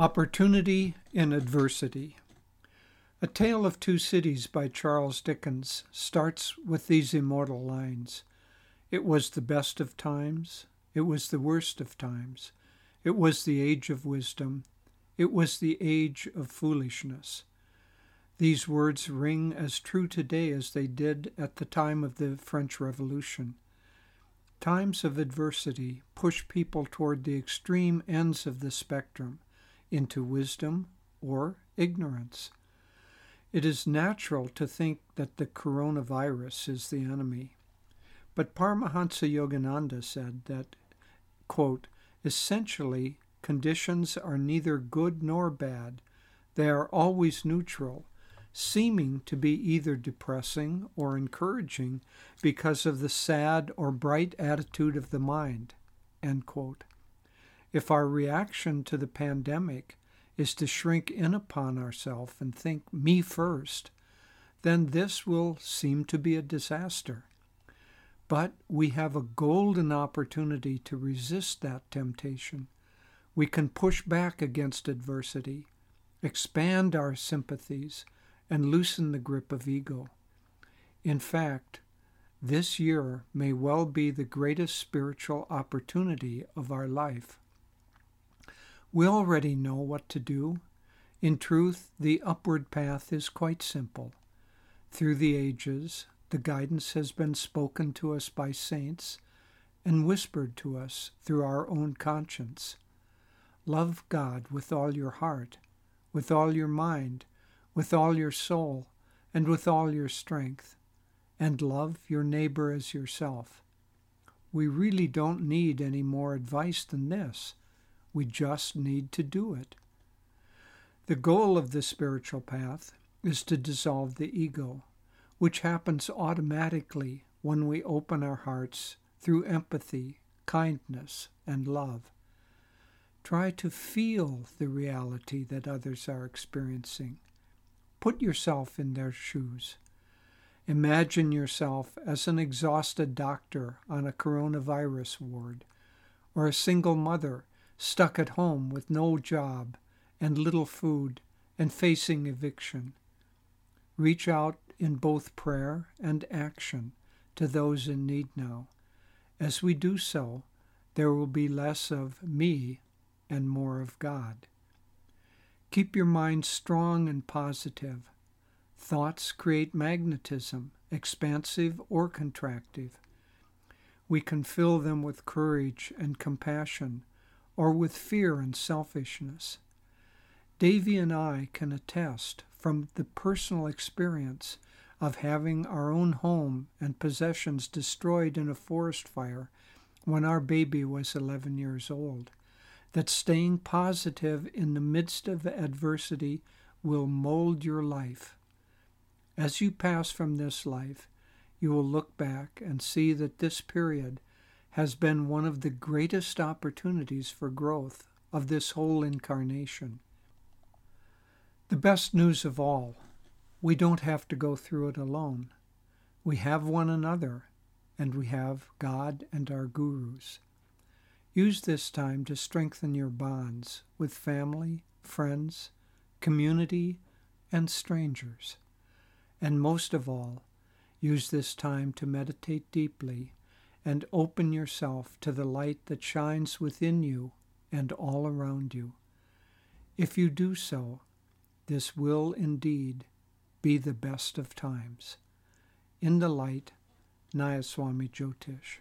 Opportunity in Adversity. A Tale of Two Cities by Charles Dickens starts with these immortal lines It was the best of times, it was the worst of times, it was the age of wisdom, it was the age of foolishness. These words ring as true today as they did at the time of the French Revolution. Times of adversity push people toward the extreme ends of the spectrum into wisdom or ignorance. It is natural to think that the coronavirus is the enemy. But Paramahansa Yogananda said that, quote, essentially, conditions are neither good nor bad. They are always neutral, seeming to be either depressing or encouraging because of the sad or bright attitude of the mind. End quote. If our reaction to the pandemic is to shrink in upon ourselves and think me first, then this will seem to be a disaster. But we have a golden opportunity to resist that temptation. We can push back against adversity, expand our sympathies, and loosen the grip of ego. In fact, this year may well be the greatest spiritual opportunity of our life. We already know what to do. In truth, the upward path is quite simple. Through the ages, the guidance has been spoken to us by saints and whispered to us through our own conscience. Love God with all your heart, with all your mind, with all your soul, and with all your strength, and love your neighbor as yourself. We really don't need any more advice than this. We just need to do it. The goal of the spiritual path is to dissolve the ego, which happens automatically when we open our hearts through empathy, kindness, and love. Try to feel the reality that others are experiencing. Put yourself in their shoes. Imagine yourself as an exhausted doctor on a coronavirus ward, or a single mother stuck at home with no job and little food and facing eviction. Reach out in both prayer and action to those in need now. As we do so, there will be less of me and more of God. Keep your mind strong and positive. Thoughts create magnetism, expansive or contractive. We can fill them with courage and compassion or with fear and selfishness. Devi and I can attest from the personal experience of having our own home and possessions destroyed in a forest fire when our baby was 11 years old that staying positive in the midst of adversity will mold your life. As you pass from this life, you will look back and see that this period has been one of the greatest opportunities for growth of this whole incarnation. The best news of all, we don't have to go through it alone. We have one another, and we have God and our gurus. Use this time to strengthen your bonds with family, friends, community, and strangers. And most of all, use this time to meditate deeply and open yourself to the light that shines within you and all around you. If you do so, this will indeed be the best of times. In the light, Nayaswami Jyotish.